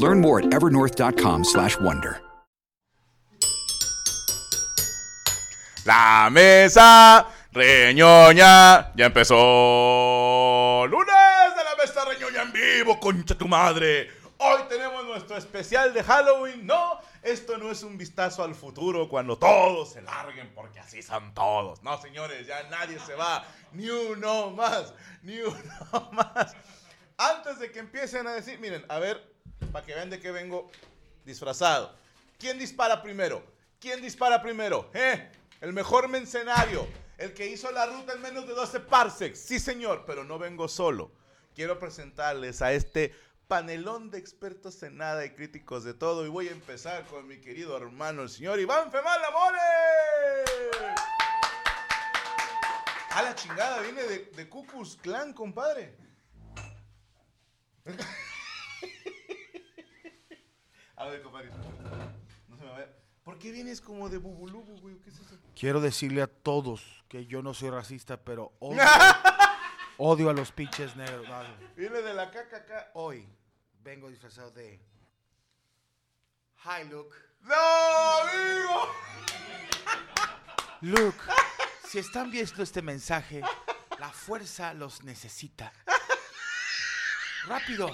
Learn more at evernorth.com/wonder. La mesa reñoña ya empezó. Lunes de la mesa reñoña en vivo, concha tu madre. Hoy tenemos nuestro especial de Halloween. No, esto no es un vistazo al futuro cuando todos se larguen porque así son todos. No, señores, ya nadie se va. Ni uno más, ni uno más. Antes de que empiecen a decir, miren, a ver, para que vean de qué vengo disfrazado. ¿Quién dispara primero? ¿Quién dispara primero? ¿Eh? El mejor mercenario. El que hizo la ruta en menos de 12 parsecs. Sí, señor, pero no vengo solo. Quiero presentarles a este panelón de expertos en nada y críticos de todo. Y voy a empezar con mi querido hermano, el señor Iván Femal Amores. A la chingada, viene de, de Clan, compadre. A ver, compadre. No se me vaya. ¿Por qué vienes como de bubulubu, güey? ¿Qué es eso? Quiero decirle a todos que yo no soy racista, pero odio, odio a los pinches negros. Viene de la caca acá. Hoy vengo disfrazado de Hi Luke. ¡No, amigo! Luke, si están viendo este mensaje, la fuerza los necesita. Rápido,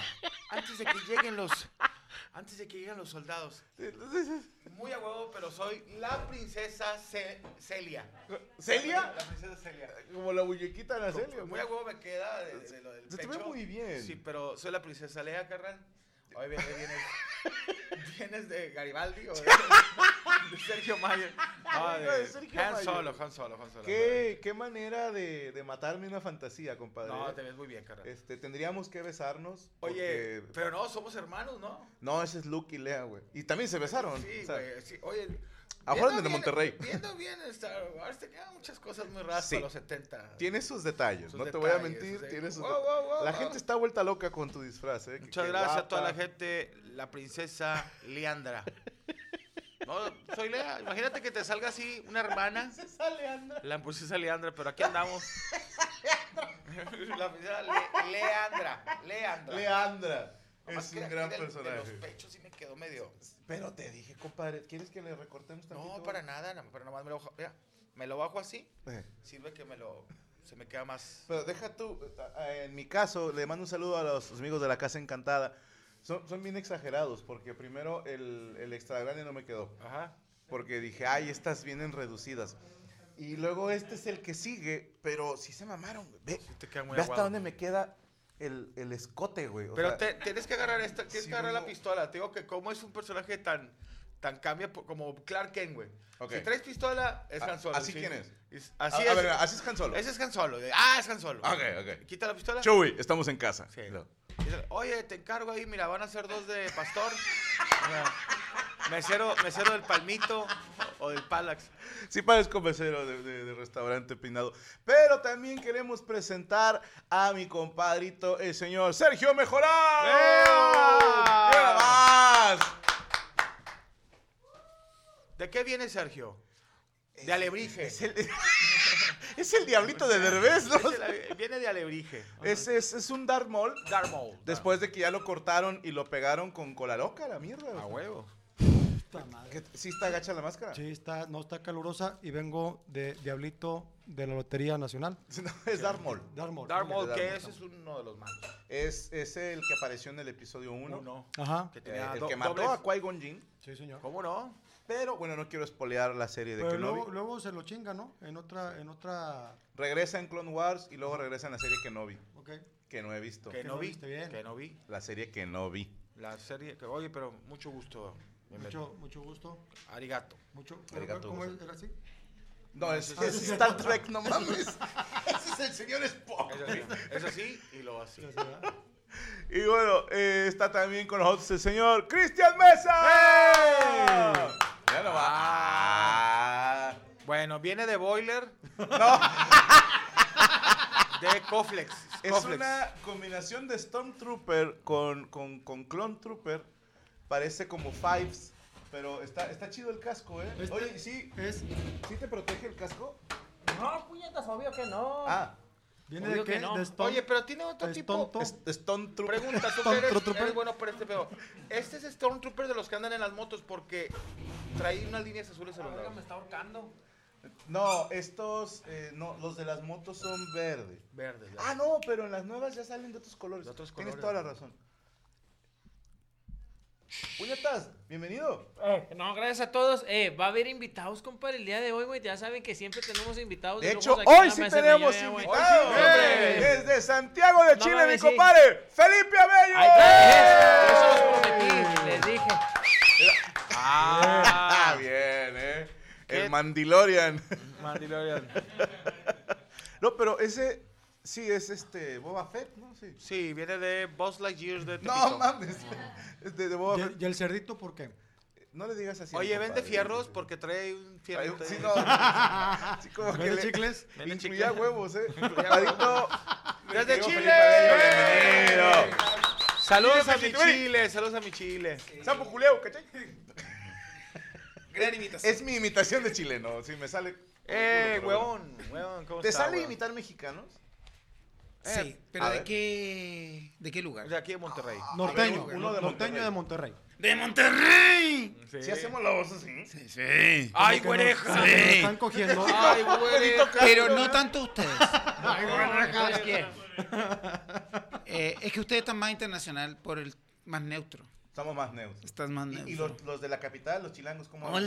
antes de que lleguen los antes de que lleguen los soldados. Muy a huevo, pero soy la princesa Ce- Celia. ¿Celia? La princesa Celia. Como la muñequita de la Celia. Muy a huevo me queda de, de lo del Se te ve pecho. muy bien. Sí, pero soy la princesa Lea, carnal. Hoy vienes, vienes, vienes de Garibaldi o de, de Sergio Mayer. No, Vengo de Sergio Han Mayer. Solo, Han Solo, Han Solo. ¿Qué, qué manera de, de matarme una fantasía, compadre. No, te ves muy bien, carnal. Este, tendríamos que besarnos. Oye, porque- pero no, somos hermanos, ¿no? No, ese es Luke y Lea, güey. Y también se besaron. Sí, güey. Sí, oye. Afuera de Monterrey. Viendo bien Star Wars, te quedan muchas cosas muy raras Sí. para los 70. Tiene sus detalles, Sus no te voy a mentir. tiene sus wow, wow, wow, la gente está vuelta loca con tu disfraz, ¿eh? Muchas que gracias a toda la gente, la princesa Leandra. No, soy Lea. Imagínate que te salga así una hermana. La princesa Leandra, pero aquí andamos. la princesa Le- Leandra. Leandra. Leandra. Nomás Es que un gran del- De personaje. los pechos sí me quedó medio. Pero te dije, compadre, ¿quieres que le recortemos tantito? No, para nada, no, pero nomás me lo bajo. Mira, me lo bajo así. Eh, Sirve que me lo. Se me queda más. Pero deja tú, eh, en mi caso, le mando un saludo a los amigos de la Casa Encantada. Son, son bien exagerados, porque primero el, el extra grande no me quedó. Ajá. Porque dije, ay, estas vienen reducidas. Y luego este es el que sigue, pero sí se mamaron. güey. Ve, te queda muy ve hasta aguado. dónde me queda el, el escote, güey. o Pero sea, te- tienes que agarrar esta, tienes sí que agarrar la pistola. Te digo que como es un personaje tan, tan cambia como Clark Kent, güey. Ok. Si traes pistola, es Ah, Han Solo. ¿así sí. quién es? Es- a, así a es. ver, así es Han Solo. Ese es Han Solo. Ah, es Han Solo. Ok, ok. Quita la pistola. Chewie, estamos en casa. Sí. No. Dice, Oye, te encargo ahí, mira, van a ser dos de pastor. Mira, mesero, mesero del palmito o del palax. Sí parezco mesero de, de- de restaurante peinado. Pero también queremos presentar a mi compadrito, el señor Sergio Mejorado. ¡Ea! ¡Mira más! ¿De qué viene Sergio? De alebrije. Es el, es el diablito de Derbez, ¿no? Es el viene de alebrije. Es, es, es un Darth Maul. Darth Maul. Después de que ya lo cortaron y lo pegaron con cola loca, la mierda. A huevo. Puta madre. ¿Que ¿Sí está gacha la máscara? Sí, está, no está calurosa y vengo de Diablito de la Lotería Nacional. No, es Darth Maul. Darmore. Darth Maul, Darth que ese es uno de los malos. Es, es el que apareció en el episodio 1. Uno. Ajá. Que Eh, tenía el do- que mató a Qui-Gon Jinn. Sí, señor. ¿Cómo no? Pero bueno, no quiero espolear la serie de Pero Kenobi. luego, luego se lo chinga, ¿no? En otra, en otra. Regresa en Clone Wars y luego regresa en la serie Kenobi. Ok. Que no he visto. Que no vi. bien. Que no vi. La serie que no vi. La serie. Que, oye, pero mucho gusto. Bienvenido. Mucho, mucho gusto. Arigato. Mucho. Arigato, ¿Cómo es? ¿Era así? No, es, es Star Trek, no mames. Ese es el señor Spock. Es así. Es así y lo así. Y bueno, eh, está también con nosotros el señor Cristian Mesa. Ya no va. Bueno, viene de Boiler. De Coflex. Es Coflex. una combinación de Stormtrooper con, con, con Clone Trooper. Parece como Fives. Pero está, está chido el casco, ¿eh? Este Oye, ¿sí, Es, ¿sí te protege el casco? No, puñetas, obvio que no. Ah, ¿Viene Obvio de qué? no. De Stone- Oye, pero tiene otro tipo. Stormtrooper. Pregunta, tú que eres, eres bueno para este pedo. Este es Stormtrooper de los que andan en las motos porque trae unas líneas azules a los Oiga, me lados. está ahorcando. No, estos, eh, no, los de las motos son verdes. Verdes. Ah, no, pero en las nuevas ya salen de otros colores. De otros Tienes colores. toda la razón. Puñetas, bienvenido. Eh, no, gracias a todos. Eh, va a haber invitados, compadre, el día de hoy, güey. Ya saben que siempre tenemos invitados. De lujos hecho, hoy sí de tenemos invitados. Hoy sí. Desde Santiago de No Chile, mi sí. compadre, Felipe Abello. Ahí está, eso los prometí, les dije. Ah, bien, eh. El ¿Qué? Mandalorian. Mandalorian. No, pero ese sí es este Boba Fett, ¿no? Sí. Sí, viene de Buzz Lightyear de No Tepito. mames. Es de, de Boba ¿Y Fett. el, y el cerdito por qué? No le digas así. Oye, vende fierros porque trae un fierro. Sí, no. Sí, como que ¿Vende le- chicles? Vende Incluía huevos, eh. Adicto. ¡Desde Chile! Saludos a mi Chile. Saludos a mi Chile. Sapo Julio, ¿cachai? Gran imitación. Es mi imitación de chileno, si me sale. Eh, huevón, huevón, ¿cómo ¿Te está, sale huevón? imitar mexicanos? Sí, pero ¿de qué, ¿de qué lugar? De aquí de Monterrey. Norteño. uno- uno de norteño de Monterrey. ¡De Monterrey! Sí. Si hacemos la voz así. Sí, sí. ¡Ay, güereja! nos están cogiendo. ¡Ay, güereja! Pero no tanto ustedes. ¿Sabes quién? Eh, es que ustedes están más internacional por el más neutro. Somos más neutros. Estás más Y, neutro. y los, los de la capital, los chilangos, ¿cómo hablan?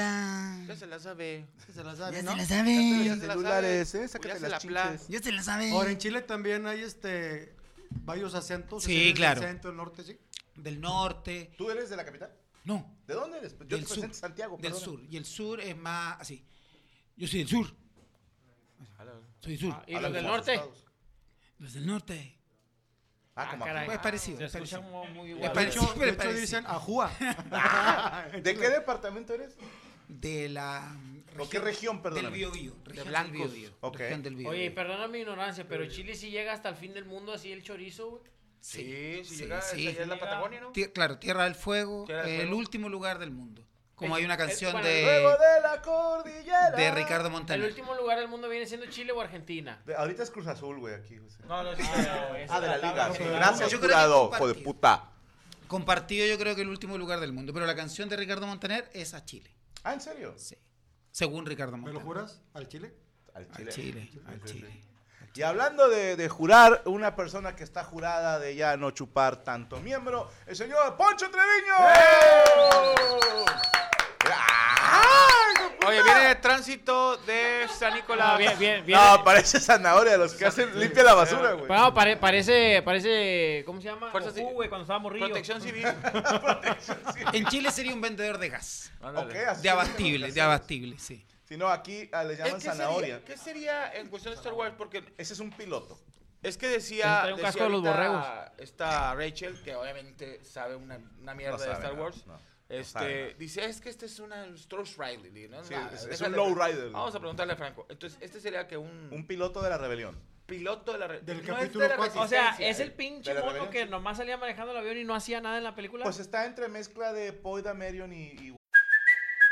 Hola. Ya se la sabe. Se la sabe, Ya ¿no? se la Ya sabe. se la celulares, sabe. eh, sácate Ya se las la. Ya se la sabe. Ahora en Chile también hay este varios acentos. Sí, claro. centro, el norte, sí. Del norte. ¿Tú eres de la capital? No. ¿De dónde eres? Yo del te sur. presento Santiago, Del perdona. sur. Y el sur es más así. Yo soy del sur. Soy del sur. ¿Y Hablan los del norte? Los del norte. Ah, Ah, como caray. Pues parecido. Es parecido. muy, Es igual. De parecido. hecho, pero de parece. dicen ajúa. ¿De qué departamento eres? De la. ¿O qué región, Del perdóname? Biobío. Del blancos. Biobío. Ok. Región del Biobío. Oye, y perdona mi ignorancia, pero Chile sí llega hasta el fin del mundo así el chorizo, güey. Sí, si sí, llega, sí. ya es la Patagonia, ¿no? Claro, Tierra del Fuego, Tierra del el Fuego. último lugar del mundo. Como El- hay una el- canción de, de la cordillera. de Ricardo El Montaner. último lugar del mundo viene siendo Chile o Argentina. De- ahorita es Cruz Azul, güey, aquí, José. No, no, sí. Ah, de la liga. sí. Gracias, jurado, hijo de compartido. puta. Compartido yo creo que el último lugar del mundo. Pero la canción de Ricardo Montaner es a Chile. Ah, ¿en serio? Sí. Según Ricardo ¿Me lo Montaner. juras? ¿Al Chile? Al Al Chile, al Chile. Y hablando de, de jurar, una persona que está jurada de ya no chupar tanto miembro, el señor Poncho Treviño. ¡Ay, hijo de Oye, viene de tránsito de San Nicolás. No, bien, bien, bien. No, parece zanahoria, los que hacen limpia la basura, güey. No, pare- parece, parece, ¿cómo se llama? Fuerza Goku, Civil. güey, cuando estábamos río. Protección civil. En Chile sería un vendedor de gas. Ok, así De abastible, de abastible, sí. Si no, aquí ah, le ¿Eh, llaman ¿Qué sería, zanahoria. ¿Qué sería en cuestión de Star Wars? Porque Ese es un piloto. es que decía, trae un decía casco de los borregos. esta Rachel, que obviamente sabe una, una mierda No de sabe Star nada, Wars. no, no este, dice, es que este es una Stross Riley. ¿no? Sí, es- es un lowrider. Vamos a preguntarle a Franco. Entonces, este sería que un, Un piloto de la rebelión. piloto de la... Del no es de capítulo la. O sea, es el pinche ¿De la mono que nomás salía manejando el avión y no hacía nada en la película. Pues está entre mezcla de Poe Dameron y, y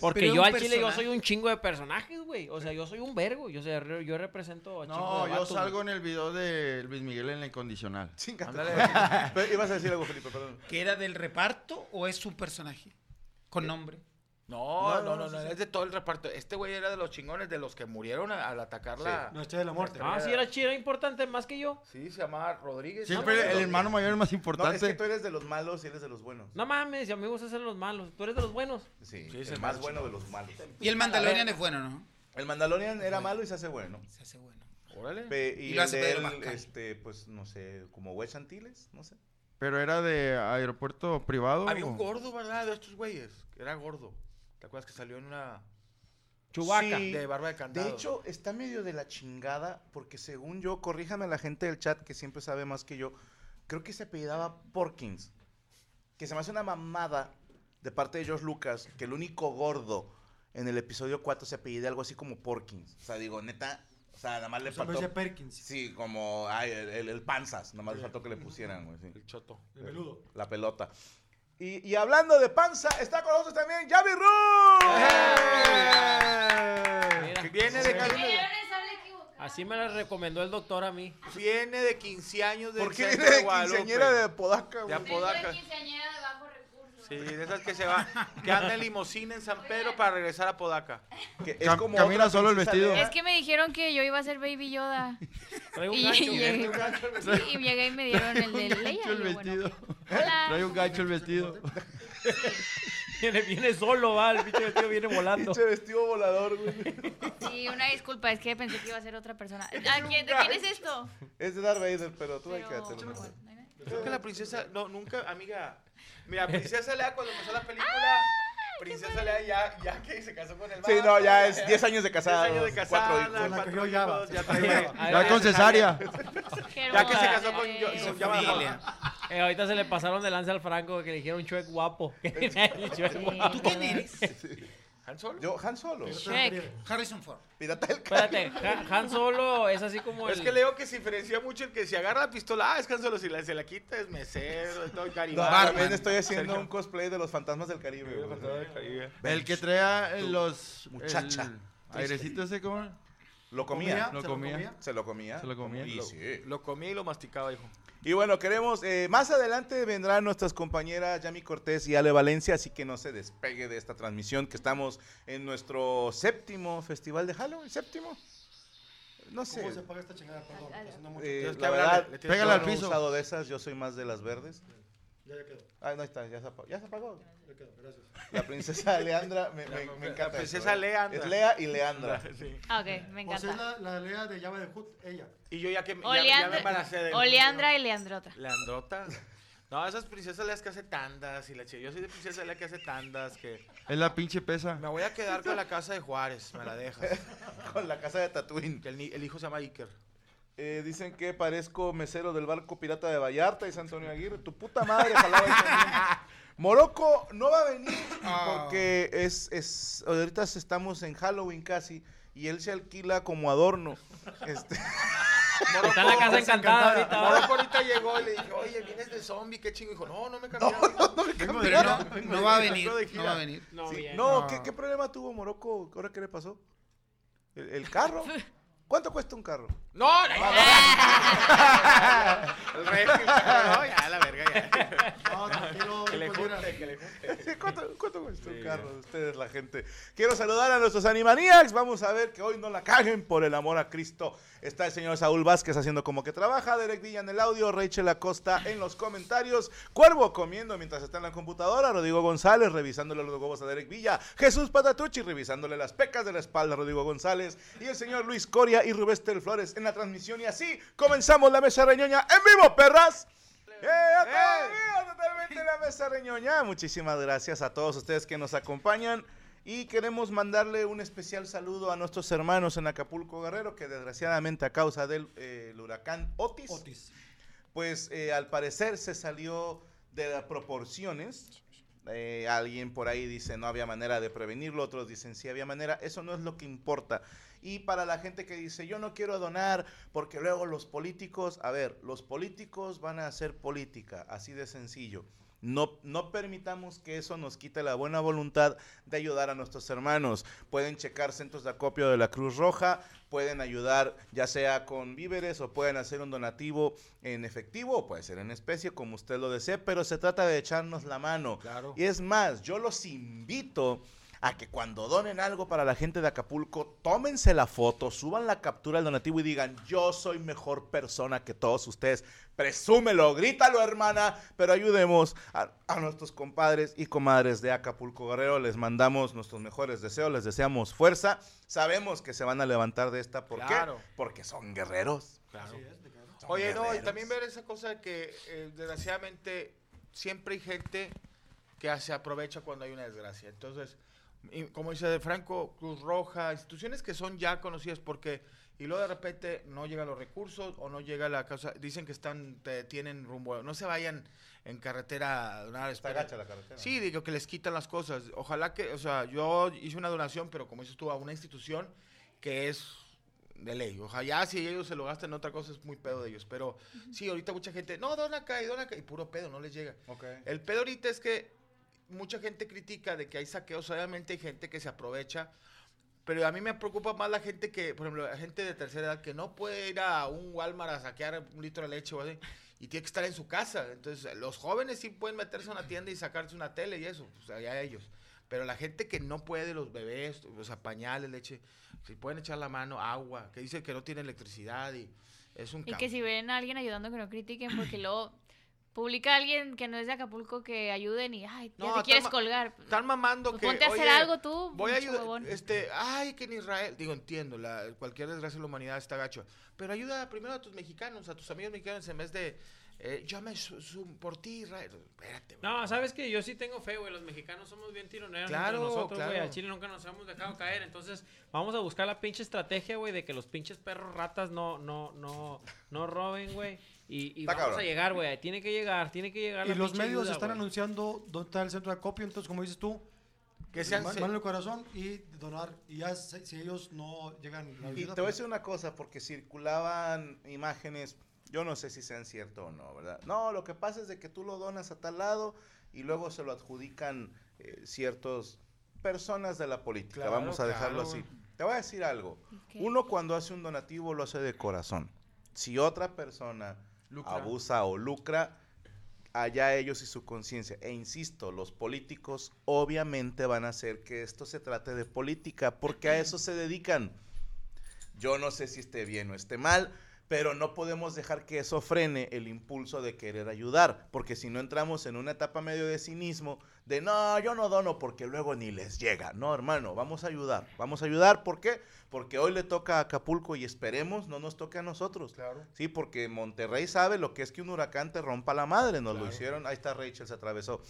Porque Pero yo al chile yo soy un chingo de personajes, güey. O sea, yo soy un vergo. Yo, re- yo represento a chingo No, de yo vatos, salgo en el video de Luis Miguel en la incondicional. Pero Ibas a decir algo, Felipe, perdón. ¿Que era del reparto o es un personaje? Con nombre. No, no, no, no, es de todo el reparto. Este güey era de los chingones, de los que murieron a- al atacar la... No, Estrella de la Muerte. Ah, sí, era chido, era importante más que yo. Sí, se llamaba Rodríguez. Siempre No, el no, hermano mayor es más No, importante. es que tú eres de los malos y eres de los buenos. No mames, si a mí me gusta ser los malos. Tú eres de los buenos. Sí, Sí, es el el más bueno de los malos. Y el Mandalorian es bueno, ¿no? El Mandalorian era malo y se hace bueno. Se hace bueno. Órale. Pe- y Y lo hace este, pues, no sé, como Wes Antilles, no sé. Pero era de aeropuerto privado. Había un gordo, ¿verdad? De estos güeyes. que Era gordo. ¿Te acuerdas que salió en una... Chubaca. Sí. De barba de candado. De hecho, está medio de la chingada, porque según yo, corríjame la gente del chat que siempre sabe más que yo, creo que se apellidaba Porkins. Que se me hace una mamada de parte de George Lucas, que el único gordo en el episodio 4 se apellide algo así como Porkins. O sea, digo, neta, o sea, nada más le O sea, faltó... de Perkins. Sí, como ay, el, el- el panzas, nada más le faltó que le pusieran, güey, sí. El choto. El peludo. La pelota. Y, y hablando de panza, está con nosotros también Javi Ru. Mira. Que Viene de, Así me la recomendó el doctor a mí. viene de 15 años de ¿Por qué viene de Guadalupe. quinceañera de Podaca, De? Apodaca. Sí, de esas que se va, que anda en limusina en San Pedro para regresar a Podaca. Que es Cam- como camina otra solo el princesa vestido. Es que me dijeron que yo iba a ser Baby Yoda. Traigo un Y, gancho. llegué, sí, y llegué y me dieron el de Leia. Gancho el y yo, bueno, vestido. Hola. Trae un gancho el vestido. Viene, viene solo, va. El pinche vestido viene volando. Pinche vestido volador, güey. Sí, una disculpa, es que pensé que iba a ser otra persona. ¿A quién- ¿De quién es esto? Es de Darth Vader, pero tú Pero, quédate. bueno, mejor. Creo que la princesa, no, nunca, amiga. Mira, princesa Lea cuando empezó la película, princesa Lea ya, ya que se casó con el Sí, no, ya es 10 años de 10 casados, años de cuatro casada, hijos. Cuatro hijos, ya trae- Ya con cesárea. Ya que se casó con, yo, Familia. Eh, ahorita se le pasaron de lanza al Franco que le dijeron Chuec guapo. Chuec Sí. guapo. ¿Tú quién eres? ¿Han Solo? Yo, Han Solo. Shrek. Harrison Ford. Pirata del Espérate, Han, Han Solo es así como el... Es que leo que se diferencia mucho el que si agarra la pistola, ah, es Han Solo, si la, se la quita es mesero, es todo No, Garibaldi. también estoy haciendo Sergio. un cosplay de los fantasmas del Caribe. güey. El que traía los. Muchacha. el airecito ese, ¿cómo? Lo comía. Lo ¿Se comía. Se lo comía. Se lo comía. Y Lo- sí. Lo comí y lo masticaba, hijo. Y bueno, queremos, eh, más adelante vendrán nuestras compañeras Yami Cortés y Ale Valencia, así que no se despegue de esta transmisión, que estamos en nuestro séptimo festival de Halloween, séptimo. No sé. ¿Cómo se paga esta chingada? Perdón. mucho. Eh, la verdad, le tienes Pégale al piso. de esas, yo soy más de las verdes. Ya, ya quedó. Ah, no está, ya se apagó. Ya se apagó. Ya quedó, gracias. La princesa Leandra, me, me, me encanta. La princesa esto, ¿eh? Leandra. Es Lea y Leandra. Sí. Ah, ok, me O sea, es encanta. la, la Lea de llave de Hood, ella. Y yo ya que ya, ya me embaracé de o Leandra y Leandrota. Leandrota. No, esas princesas Leas que hace tandas y la che- Yo soy de princesa Lea que hace tandas que Es la pinche pesa. me voy a quedar con la casa de Juárez, me la dejas. Con la casa de Tatooine. Que el, ni- el hijo se llama Iker. Eh, dicen que parezco mesero del barco pirata de Vallarta, dice Antonio Aguirre. Tu puta madre, también. Morocco no va a venir porque es, es, ahorita estamos en Halloween casi y él se alquila como adorno. Este, Está en la casa encantada ahorita. Morocco ahorita llegó y le dije, oye, vienes de zombie, qué chingo. Dijo, no, no me cambiaron. Pero no, no va a venir. No va a venir. No, sí, bien. no, No. ¿qué, qué problema tuvo Morocco? ¿Ahora qué le pasó? ¿El, el carro? ¿Cuánto cuesta un carro? No, no, El régimen, no, ya, la verga, ya. No, tranquilo, Que le mira. junte, que le junte. Sí, ¿Cuánto, cuánto cuesta un carro de ustedes, la gente? Quiero saludar a nuestros Animaniacs. Vamos a ver que hoy no la caguen por el amor a Cristo. Está el señor Saúl Vázquez haciendo como que trabaja. Derek Villa en el audio. Rachel Acosta en los comentarios. Cuervo comiendo mientras está en la computadora. Rodrigo González revisándole los huevos a Derek Villa. Jesús Patatucci revisándole las pecas de la espalda a Rodrigo González. Y el señor Luis Coria y Rubén Flores en la transmisión. Y así comenzamos la mesa reñoña en vivo, perras. ¡Eh, totalmente la mesa reñoña! Muchísimas gracias a todos ustedes que nos acompañan. Y queremos mandarle un especial saludo a nuestros hermanos en Acapulco Guerrero, que desgraciadamente a causa del eh, el huracán Otis, Otis. pues eh, al parecer se salió de las proporciones. Eh, alguien por ahí dice no había manera de prevenirlo, otros dicen sí había manera. Eso no es lo que importa. Y para la gente que dice yo no quiero donar porque luego los políticos, a ver, los políticos van a hacer política, así de sencillo. No, no permitamos que eso nos quite la buena voluntad de ayudar a nuestros hermanos. Pueden checar centros de acopio de la Cruz Roja, pueden ayudar ya sea con víveres o pueden hacer un donativo en efectivo o puede ser en especie como usted lo desee, pero se trata de echarnos la mano. Y es más, yo los invito a que cuando donen algo para la gente de Acapulco, tómense la foto, suban la captura del donativo y digan, yo soy mejor persona que todos ustedes. Presúmelo, grítalo hermana, pero ayudemos a, a nuestros compadres y comadres de Acapulco Guerrero. Les mandamos nuestros mejores deseos, les deseamos fuerza. Sabemos que se van a levantar de esta, ¿por Claro. qué? Porque son guerreros. Claro. Son Oye, no, y también ver esa cosa que eh, desgraciadamente siempre hay gente que se aprovecha cuando hay una desgracia. Entonces, como dice Franco, Cruz Roja, instituciones que son ya conocidas porque y luego de repente no llegan los recursos o no llega la causa, dicen que están te tienen rumbo, no se vayan en carretera a donar. Está gacha la carretera. Sí, digo que les quitan las cosas. Ojalá que, o sea, yo hice una donación, pero como dices tú, a una institución que es de ley. Ojalá si ellos se lo gastan en otra cosa es muy pedo de ellos. Pero sí, ahorita mucha gente, no, dona acá y dona acá, y puro pedo, no les llega. El pedo ahorita es que mucha gente critica de que hay saqueos, obviamente hay gente que se aprovecha, pero a mí me preocupa más la gente que, por ejemplo, la gente de tercera edad que no puede ir a un Walmart a saquear un litro de leche o así, y tiene que estar en su casa. Entonces, los jóvenes sí pueden meterse a una tienda y sacarse una tele y eso, pues allá ellos. Pero la gente que no puede, los bebés, o sea, pañales, leche, si pueden echar la mano, agua, que dice que no tiene electricidad y es un Y caos. que si ven a alguien ayudando, que no critiquen, porque luego publica alguien que no es de Acapulco que ayuden y, ay, ya No, te quieres colgar. Están mamando Pues que. ponte a hacer "Oye, algo tú, Voy a ayudar. huevón". Este, ay, que en Israel. Digo, entiendo, la, cualquier desgracia de la humanidad está gacho. Pero ayuda primero a tus mexicanos, a tus amigos mexicanos, en vez de. Eh, yo me su- su- por ti, Israel. Espérate, güey. No, sabes que yo sí tengo fe, güey. Los mexicanos somos bien tironeros Claro, entre nosotros, güey. Al Chile nunca nos hemos dejado caer. Entonces, vamos a buscar la pinche estrategia, güey, de que los pinches perros ratas no, no, no, no roben, güey. Y, y vamos cabrón. a llegar, güey. Tiene que llegar, tiene que llegar Y la los medios ayuda, están anunciando dónde está el centro de acopio, entonces como dices tú, que sean man- se- mano el corazón y donar. Y ya si ellos no llegan la Y ayuda, te voy a pues, decir una cosa, porque circulaban imágenes, yo no sé si sean cierto o no, ¿verdad? No, lo que pasa es de que tú lo donas a tal lado y luego se lo adjudican eh, ciertas personas de la política, Claro, vamos a dejarlo claro, así. Te voy a decir algo, uno cuando hace un donativo lo hace de corazón. Si otra persona Lucra. abusa o lucra, allá ellos y su conciencia. E insisto, los políticos obviamente van a hacer que esto se trate de política, porque a eso se dedican. Yo no sé si esté bien o esté mal, pero no podemos dejar que eso frene el impulso de querer ayudar, porque si no entramos en una etapa medio de cinismo, de no, yo no dono porque luego ni les llega. No, hermano, vamos a ayudar. Vamos a ayudar, ¿por qué? Porque hoy le toca a Acapulco y esperemos no nos toque a nosotros. Claro. Sí, porque Monterrey sabe lo que es que un huracán te rompa la madre, nos lo hicieron. Ahí está Rachel, se atravesó.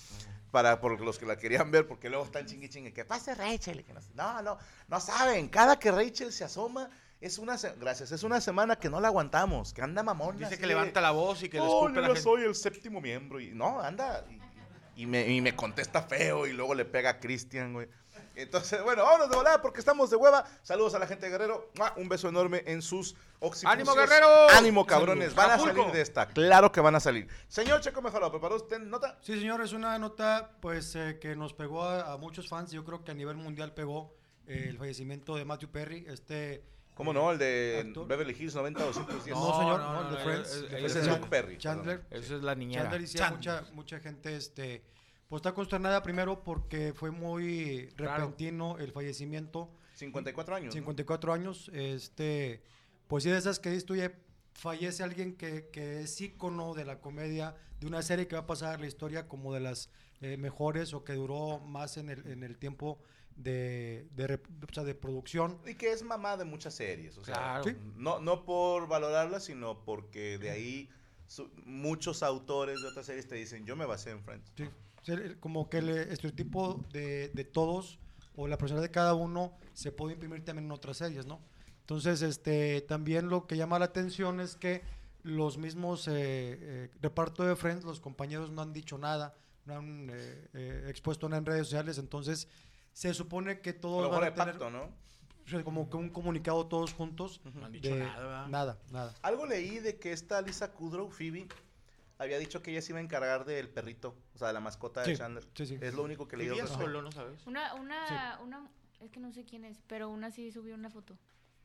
Para por los que la querían ver, porque luego están chingui chingue. Que pase Rachel. no, no, no saben. Cada que Rachel se asoma, es una gracias, es una semana que no la aguantamos, que anda mamón. Dice que de, levanta la voz y que le "No, escupe yo la gente". soy el séptimo miembro. Y no, anda. Y, y me, y me contesta feo y luego le pega a Cristian, güey. Entonces, bueno, vámonos de volada porque estamos de hueva. Saludos a la gente de Guerrero. Un beso enorme en sus occipucios. ¡Ánimo, Guerrero! ¡Ánimo, cabrones! Van a salir de esta. Claro que van a salir. Señor Checo Mejorado, ¿preparó usted nota? Sí, señor, es una nota pues eh, que nos pegó a, a muchos fans. Yo creo que a nivel mundial pegó eh, el fallecimiento de Matthew Perry, este ¿Cómo no? El de Beverly Hills 90 210. No, señor, no, el de Friends. ese es Luke Perry, Chandler. Esa es la niñera. Chandler decía mucha, mucha gente, este, pues está consternada primero porque fue muy repentino el fallecimiento. 54 años. ¿no? 54 años, este, pues sí de esas que dices fallece alguien que, que es ícono de la comedia, de una serie que va a pasar la historia como de las eh, mejores o que duró más en el, en el tiempo de, de, rep- o sea, de producción. Y que es mamá de muchas series. O sea, Claro. Sí. no, no por valorarla, sino porque de ahí su- muchos autores de otras series te dicen, yo me basé en Friends. Sí, sí, el- como que el estereotipo de, de todos o la personalidad de cada uno se puede imprimir también en otras series, ¿no? Entonces, este, también lo que llama la atención es que los mismos eh, eh, reparto de Friends, los compañeros no han dicho nada, no han eh, eh, expuesto nada en redes sociales, entonces se supone que todos lo van a de tener pacto, ¿no? o sea, como que un comunicado todos juntos. No han dicho de- nada, ¿verdad? Nada, nada. Algo leí de que esta Lisa Kudrow, Phoebe, había dicho que ella se iba a encargar del perrito, o sea, de la mascota de Sí, Chandler. sí, sí. Es lo único que leí. Vivía solo, ¿no sabes? Una, una, una, es que no sé quién es, pero una sí subió una foto.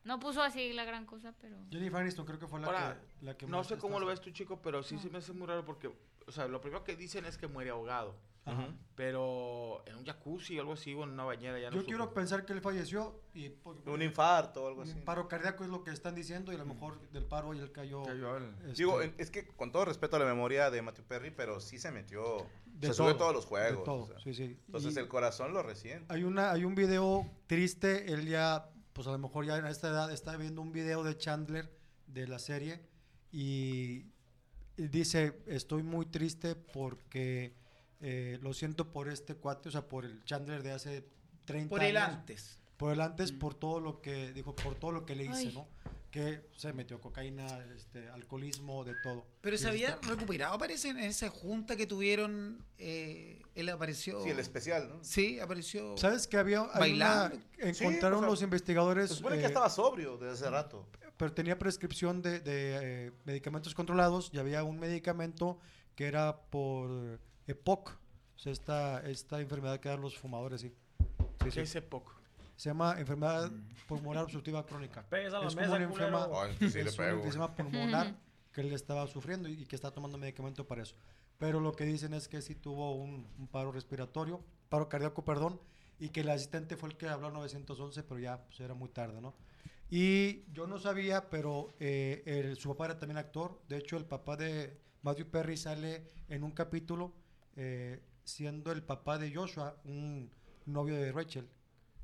No puso así la gran cosa, pero... Jennifer Aniston creo que fue la Ahora, que, la que no sé cómo lo ves tú, chico, pero sí se me hace muy raro porque, o sea, lo primero que dicen es que muere ahogado. Ajá. Pero en un jacuzzi o algo así, o en una bañera, ya no Yo quiero pensar que él falleció y por- Un infarto o algo un así. paro cardíaco es lo que están diciendo y a lo mejor del paro y él cayó. este, Digo, es que con todo respeto a la memoria de Matthew Perry, pero sí se metió. De se sube todo, todos los de juegos. todo, o sea. sí, sí. Entonces Y- el corazón lo resiente. hay una hay un video triste, él ya pues a lo mejor ya en esta edad está viendo un video de Chandler de la serie y dice, "Estoy muy triste porque eh, lo siento por este cuate, o sea, por el Chandler de hace 30 Por años. el antes. Por el antes, por todo lo que dijo, por todo lo que le hice, Ay. ¿no? Que se metió cocaína, este, alcoholismo, de todo. Pero se había está- recuperado, parece, en esa junta que tuvieron. eh, él apareció. Sí, el especial, ¿no? Sí, apareció. ¿Sabes que había bailando? una- encontraron Sí, o sea, los investigadores Se supone que eh, estaba sobrio desde hace rato. pero tenía prescripción de, de, eh, medicamentos controlados y había un medicamento que era por EPOC, sea, esta, esta enfermedad que dan los fumadores, sí. Sí, ¿Qué sí. es EPOC? Se llama enfermedad pulmonar obstructiva crónica. Pegas a la es mesa, como enferma- Ay, sí le es un enfisema pulmonar que él estaba sufriendo y, y que está tomando medicamento para eso. Pero lo que dicen es que sí tuvo un, un paro respiratorio, paro cardíaco, perdón, y que el asistente fue el que habló al 911, pero ya pues, era muy tarde, ¿no? Y yo no sabía, pero eh, el- su papá era también actor. De hecho, el papá de Matthew Perry sale en un capítulo eh, siendo el papá de Joshua, un novio de Rachel.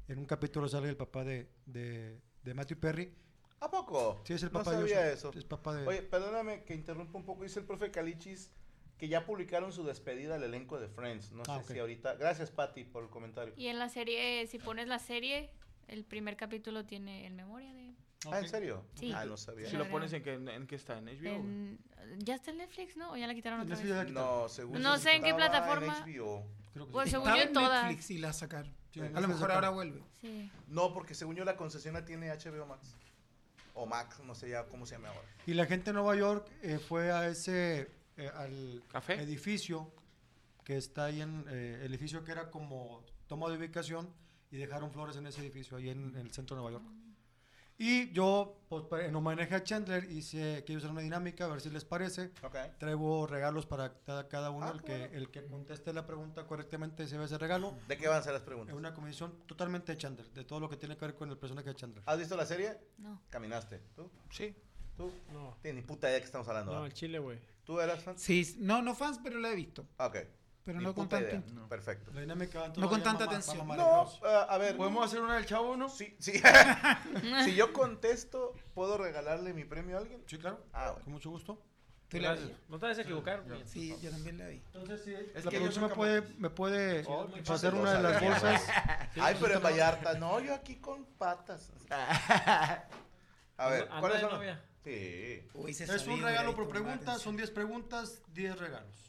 En un capítulo sale el papá de, de, de Matthew Perry. ¿A poco? Sí, es el No papá de sabía Joshua. eso. Es papá de... Oye, perdóname que interrumpa un poco. Dice el profe Calichis que ya publicaron su despedida al elenco de Friends. No Ah, sé ok. si ahorita. Gracias, Patty, por el comentario. Y en la serie, si pones la serie, el primer capítulo tiene el memoria de... Ah, ¿en serio? Sí. Ah, no sabía. Si lo pones en qué, en qué está, en HBO. En- ya está en Netflix, ¿no? ¿O ya la quitaron otra la vez? No, según No sé en qué plataforma. HBO. Creo que Pues sí. según yo en en todas. Netflix y la sacaron. Sí, a en lo mejor ahora vuelve. Sí. No, porque según yo la concesión tiene HBO Max. O Max, no sé ya cómo se llama ahora. Y la gente de Nueva York eh, fue a ese, eh, al ¿Café? edificio que está ahí en, eh, el edificio que era como toma de ubicación y dejaron flores en ese edificio, ahí en, en el centro de Nueva York. Y yo, pues, en homenaje a Chandler, hice, quiero hacer una dinámica, a ver si les parece. Ok. Traigo regalos para cada, cada uno. Ah, el, qué que, bueno. el que conteste la pregunta correctamente se ve ese regalo. ¿De qué van a ser las Es preguntas? una comisión totalmente de Chandler, de todo lo que tiene que ver con el personaje de Chandler. ¿Has visto la serie? No. ¿Caminaste? ¿Tú? Sí. ¿Tú? No. Tienes ni puta idea de qué estamos hablando. No, ¿ah? el chile, güey. ¿Tú eras fan? Sí, no, no fans, pero la he visto. Ah, Ok. Pero no con tanto. idea. Perfecto. La dinámica va entonces, No con tanta atención. No, eh, a ver. ¿Podemos hacer una del chavo, no? Sí, sí. si yo contesto, ¿puedo regalarle mi premio a alguien? Sí, claro. Ah, bueno. Con mucho gusto. Tú la. No te vayas a equivocar. Sí, yo también la vi. Entonces, sí, Es la que producción me puede, me puede Oh, hacer una de las bolsas. Ay, pero en Vallarta. No, yo aquí con patas. A ver, Anda ¿cuáles de son? los- novia. Sí. Uy, se Es un regalo por pregunta, son 10 preguntas, 10 regalos.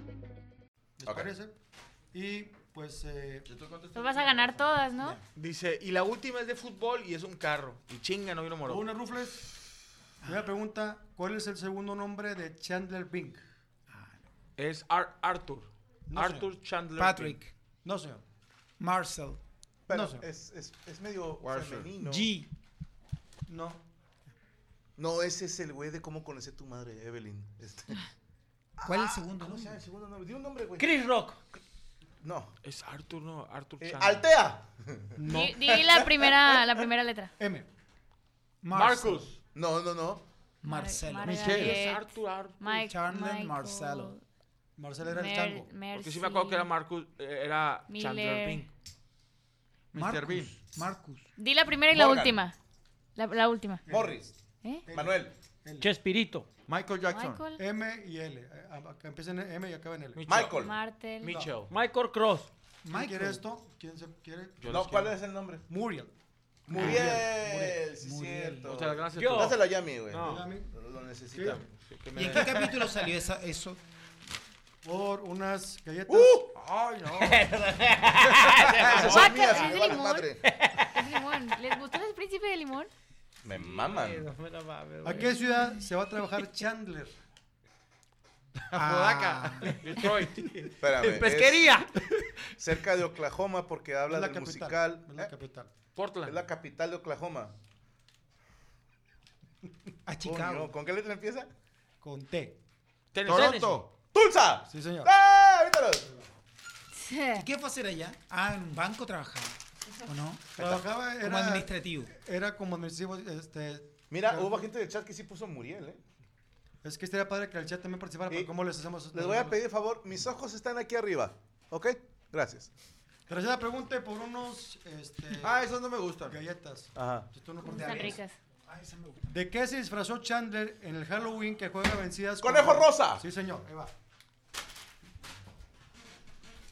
¿Les parece? Y pues... Eh, Pues vas a ganar todas, ¿no? Dice, y la última es de fútbol y es un carro. Y chinga, no vino moro. Una Rufles. Primera pregunta, ¿cuál es el segundo nombre de Chandler Bing? Es Ar- Arthur. No, Arthur señor. Chandler. Patrick. Bing. No, señor. Marcel. Pero No, señor. es, es, es medio Warfare. femenino. G. No. No, ese es el güey de cómo conocí a tu madre, Evelyn. Este. ¿Cuál es el segundo ¿Cómo se nombre? el segundo nombre? Di un nombre, güey. Chris Rock. No. Es Arthur, no. Arthur Eh, Chandler. Altea. No. Di, di la primera, la primera letra. M. Marcel. Marcus. No, no, no. Marcelo. Mar- Es Margaret, Arthur, Arthur. Mike, Michael, Marcelo. Marcelo era el Mer- chango. Porque sí me acuerdo que era Marcus. eh, Era Chandler Miller. Bing. Mr. Bean. Marcus. Marcus. Di la primera y la Morgan. última. La, la última. Morris. ¿Eh? Manuel. Chespirito. Michael Jackson. Michael. M y L. Eh, Acá empieza en M y acaba en L. Michael. Martel. Mitchell. Michael Cross. ¿Quién Michael. quiere esto? ¿Quién se quiere? Yo No, ¿cuál quiero. es el nombre? Muriel. Muriel. Sí, Muriel. cierto. Muchas gracias. Yo. Dáselo a Yami, güey. No. Dígame, Lo, necesita. Que me ¿Y en qué capítulo salió esa, eso? Por unas galletas. ¡Uh! Ay, no. Esas son Guácala, mías, es me de vale limón. madre. Es limón. ¿Les gustó el príncipe de limón? Me maman. No me la mames, ¿A güey. qué ciudad se va a trabajar Chandler? Ah, Detroit. Espérame. es Pesquería. cerca de Oklahoma porque habla Es la del capital. musical. Es la ¿Eh? capital. Es Portland. la capital de Oklahoma. a Coño, Chicago. ¿Con qué letra empieza? Con T. Tennessee. Toronto. ¡Tulsa! Sí, señor. ¡Ah! Avítalos! ¿Y qué fue a hacer allá? Ah, en un banco trabajaba. ¿O no? Trabajaba, Como era, administrativo. era como administrativo. Este, Mira, hubo gente del chat que sí puso Muriel, ¿eh? es que estaría padre que el chat también participara. Y ¿Cómo les hacemos? Les voy a pedir favor, mis ojos están aquí arriba. ¿Ok? Gracias. Tercera pregunta por unos este, Ah, esos no me gustan. galletas. Ajá. Si tú no Están ricas. Ah, esa me gusta. ¿De qué se disfrazó Chandler en el Halloween que juega vencidas? ¡Conejo con- rosa! Sí, señor. Ahí va.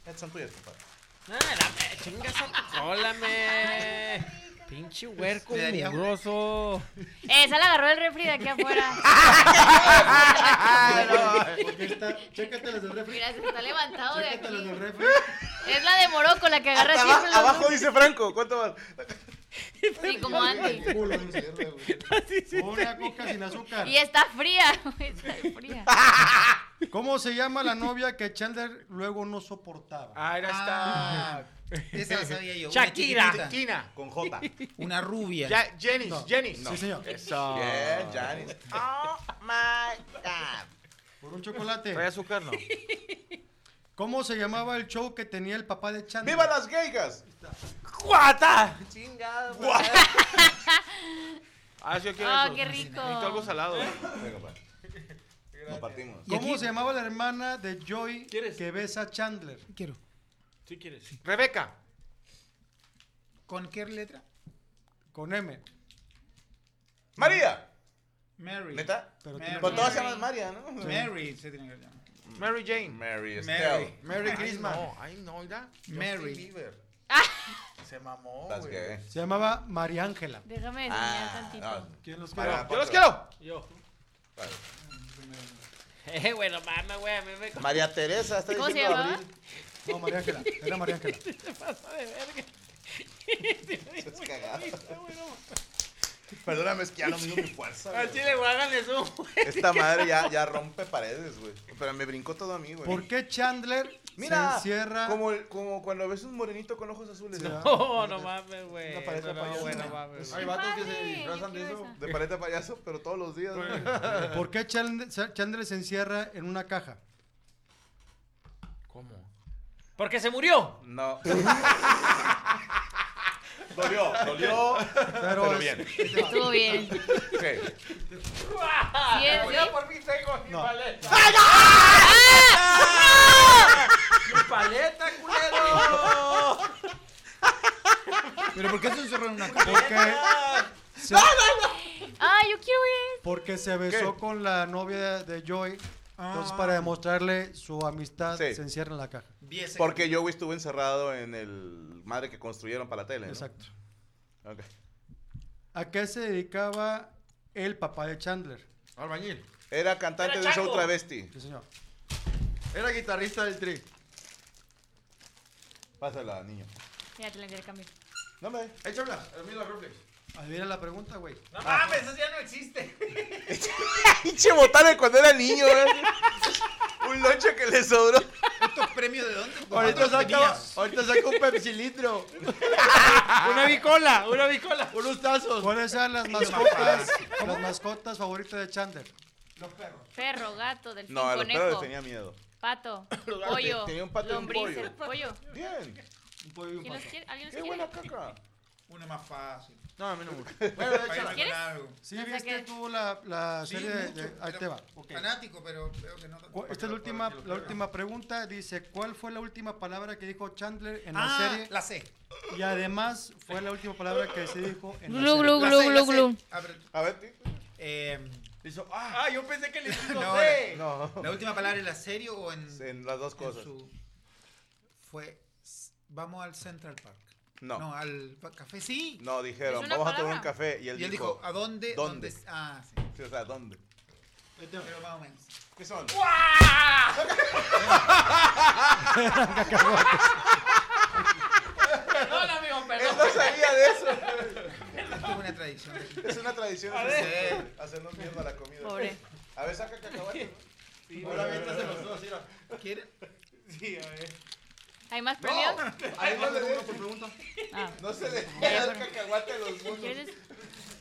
Estas son tuyas, compadre. Dame, chingas a tu cola, me. Pinche huerco mugroso. Esa la agarró el refri de aquí afuera. Porque está, chécate las del refri. Mira, se está levantado de Chécate las del aquí. refri. Es la de Morocco la que agarra Hasta siempre abajo, los abajo dice Franco. ¿Cuánto va? Sí, como Andy. Culo, dice. Una coca sin azúcar. Y está fría. Está fría. ¿Cómo se llama la novia que Chandler luego no soportaba? Ah, era Ah, esta. esa la sabía yo. Shakira. Una. Con J. Una rubia. Ya, Jenny. No. Jenny. Sí, señor. Eso. Bien, Janis. Oh my God. Por un chocolate. ¿Trae azúcar? No. ¿Cómo se llamaba el show que tenía el papá de Chandler? ¡Viva las geigas! ¡Guata! Chingada. Ah, sí, yo quiero Ah, eso. qué rico. Necesito algo salado. Venga, pa. Compartimos. ¿Y ¿Cómo aquí? se llamaba la hermana de Joy ¿Quieres? que besa a Chandler? Quiero. Si quieres. Rebeca. ¿Con qué letra? Con M. María. Mary. ¿Neta? Pero Mary. Pues todas se Mary. llaman María, ¿no? Mary se tiene que llamar. Mary Jane. Mary Mary. Estelle. Merry Ay, Christmas. no, ay, no, mira. Mary. Bieber. Se mamó, That's güey. gay. Se llamaba María Ángela. Déjame enseñar Ah, tantito. no. ¿Quién los quiere? Yo los quiero. Yo. Vale. Eh, güey, no mames, güey. A mí me. María Teresa, está ¿Cómo se diciendo llamaba? Abril. No, María Ángela. Era María Ángela. Se pasa de verga. Es cagado. Perdóname, es que ya no mido mi fuerza. Al güey. chile, güey, hagan eso, güey. Esta madre ya, ya rompe paredes, güey. Pero me brincó todo a mí, güey. ¿Por qué Chandler Mira, se encierra? como, el- como cuando ves un morenito con ojos azules. ¿no? ¿ah? No, no mames, güey. Una pareja No, no, payaso. güey, no mames. Hay vatos que se disfrazan de eso. De paleta payaso, pero todos los días, güey. ¿Por qué Chandler, Chandler se encierra en una caja? ¿Cómo? Porque se murió. No. dolió, dolió, pero, Pero bien. Estuvo bien. Ok. Sí, es, ¿sí? por fin tengo mi No. paleta. ¡Mi paleta, culero! ¿Pero por qué se encerró en una caja? Porque se, Ah, yo quiero ir. porque se besó ¿Qué? con la novia de, Joy. Entonces, para demostrarle su amistad, Sí. se encierra en la caja. Porque Joey estuvo encerrado en el madre que construyeron para la tele. ¿no? Exacto. Ok. ¿A qué se dedicaba el papá de Chandler. Albañil. Era cantante Era de un show travesti. Sí, señor. Era guitarrista del tri. Pásala, niño. Ya te la intercambio. No me. Échamela, a mí la reflex. Adivina la pregunta, güey. No mames, eso ya no existe. Pinche botana cuando era niño, ¿eh? Un lonche que le sobró. ¿Estos premios de dónde? Ahorita saca, ahorita saca un pepsilitro. una bicola, una bicola. Unos tazos. ¿Cuáles eran las mascotas, las mascotas favoritas de Chandler? Perro, gato, delfín, No, a los conejo, perros les tenía miedo. Pato, gatos pollo, tenía un pato y un lombriz, pollo. el pollo. Bien. Un pollo y un ¿Quién los pato. quiere? ¿Alguien los Qué quiere? buena caca. Una más fácil. No, a mí no me gusta. Bueno, Para irme ¿Quieres? con algo. Sí, O sea viste que- tú la, la Sí, serie de, mucho, de- Ahí pero te va. ok. Fanático, pero veo que no. Cu- Esta es la última, la última pregunta. Dice, ¿cuál fue la última palabra que dijo Chandler en la Ah, serie? la C. Y además fue la última palabra que se dijo en la Glu, serie. glu, La glu, C, la glu, C. glu. A ver, A ver, eh, Hizo, ah, Ah, yo pensé que le hizo No, C. No. ¿La última palabra en la serie o en, En las dos en cosas. su- Fue. Vamos al Central Park. No. No, al café, sí. No, dijeron, vamos a tomar un café. Y él, y él dijo, ¿a dónde? ¿Dónde? Ah, sí. Sí, o sea, ¿dónde? Pero más o menos. ¿Qué son? Perdón, amigo, Él perdón. no sabía de eso. Esto es una tradición. de. Es una tradición A ver. hacernos miedo a la comida. Pobre. A ver, saca cacahuate. ahora aviéntase los dos, mira. ¿Quieren? Sí, a ver. ¿Hay más premios? No le Pregunta des. por pregunta. Ah. No se le el cacahuate a los monos. ¿Quieres?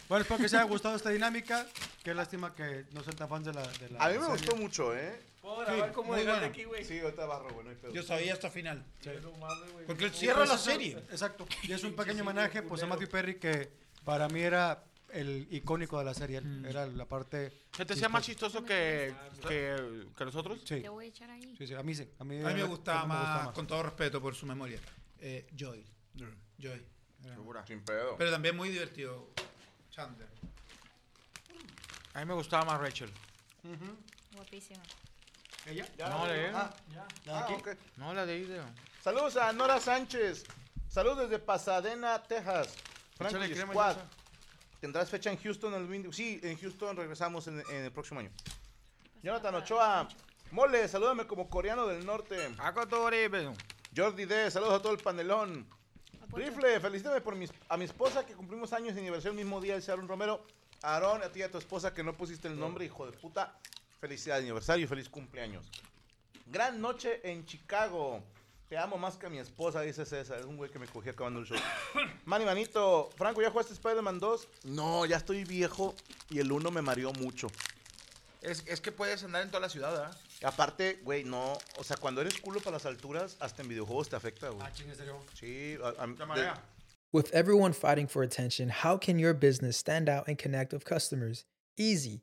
Bueno, espero que les haya gustado esta dinámica. Qué lástima que no sean tan fans de la, de la A mí me serie. gustó mucho, ¿eh? ¿Puedo grabar cómo muy dejar de bueno. aquí, güey? Sí, ahorita barro, güey, no hay pedo. Yo sabía hasta final. No güey. Porque él Sí, cierra la serie. Exacto. Y es un pequeño homenaje pues, a Matthew Perry que para mí era el icónico de la serie. Él Era la parte... ¿Se te hacía más chistoso que, que, que nosotros? Sí. Te voy a echar ahí. Sí, sí, a mí sí. A mí, A mí me gustaba me más, con todo respeto por su memoria, eh, Joy. Joy. Segura. Sin pedo. Pero también muy divertido, Chandler. A mí me gustaba más Rachel. Guapísima. ¿Ella? No, la de Ah, ¿la de Ah, aquí? ok. No, la de ahí. de- Saludos a Nora Sánchez. Saludos desde Pasadena, Texas. Crema, Squad. ¿Tendrás fecha en Houston el 20? Sí, en Houston regresamos en, en el próximo año. Jonathan Ochoa. Mole, salúdame como coreano del norte. Jordi D, saludos a todo el panelón. Rifle, felicítame por mis, a mi esposa que cumplimos años de aniversario el mismo día, dice Aaron Romero. Aarón, a ti y a tu esposa que no pusiste el nombre, hijo de puta. Felicidad de aniversario y feliz cumpleaños. Gran noche en Chicago. Te amo más que a mi esposa, dice César. Es un güey que me cogí acabando el show. Manny Manito, Franco, ¿ya jugaste Spider-Man 2? No, ya estoy viejo y el 1 me mareó mucho. Es, es que puedes andar en toda la ciudad, ¿verdad? Aparte, güey, no. O sea, cuando eres culo para las alturas, hasta en videojuegos te afecta, güey. Ah. Sí, a- de-. With everyone fighting for attention, how can your business stand out and connect with customers? Easy.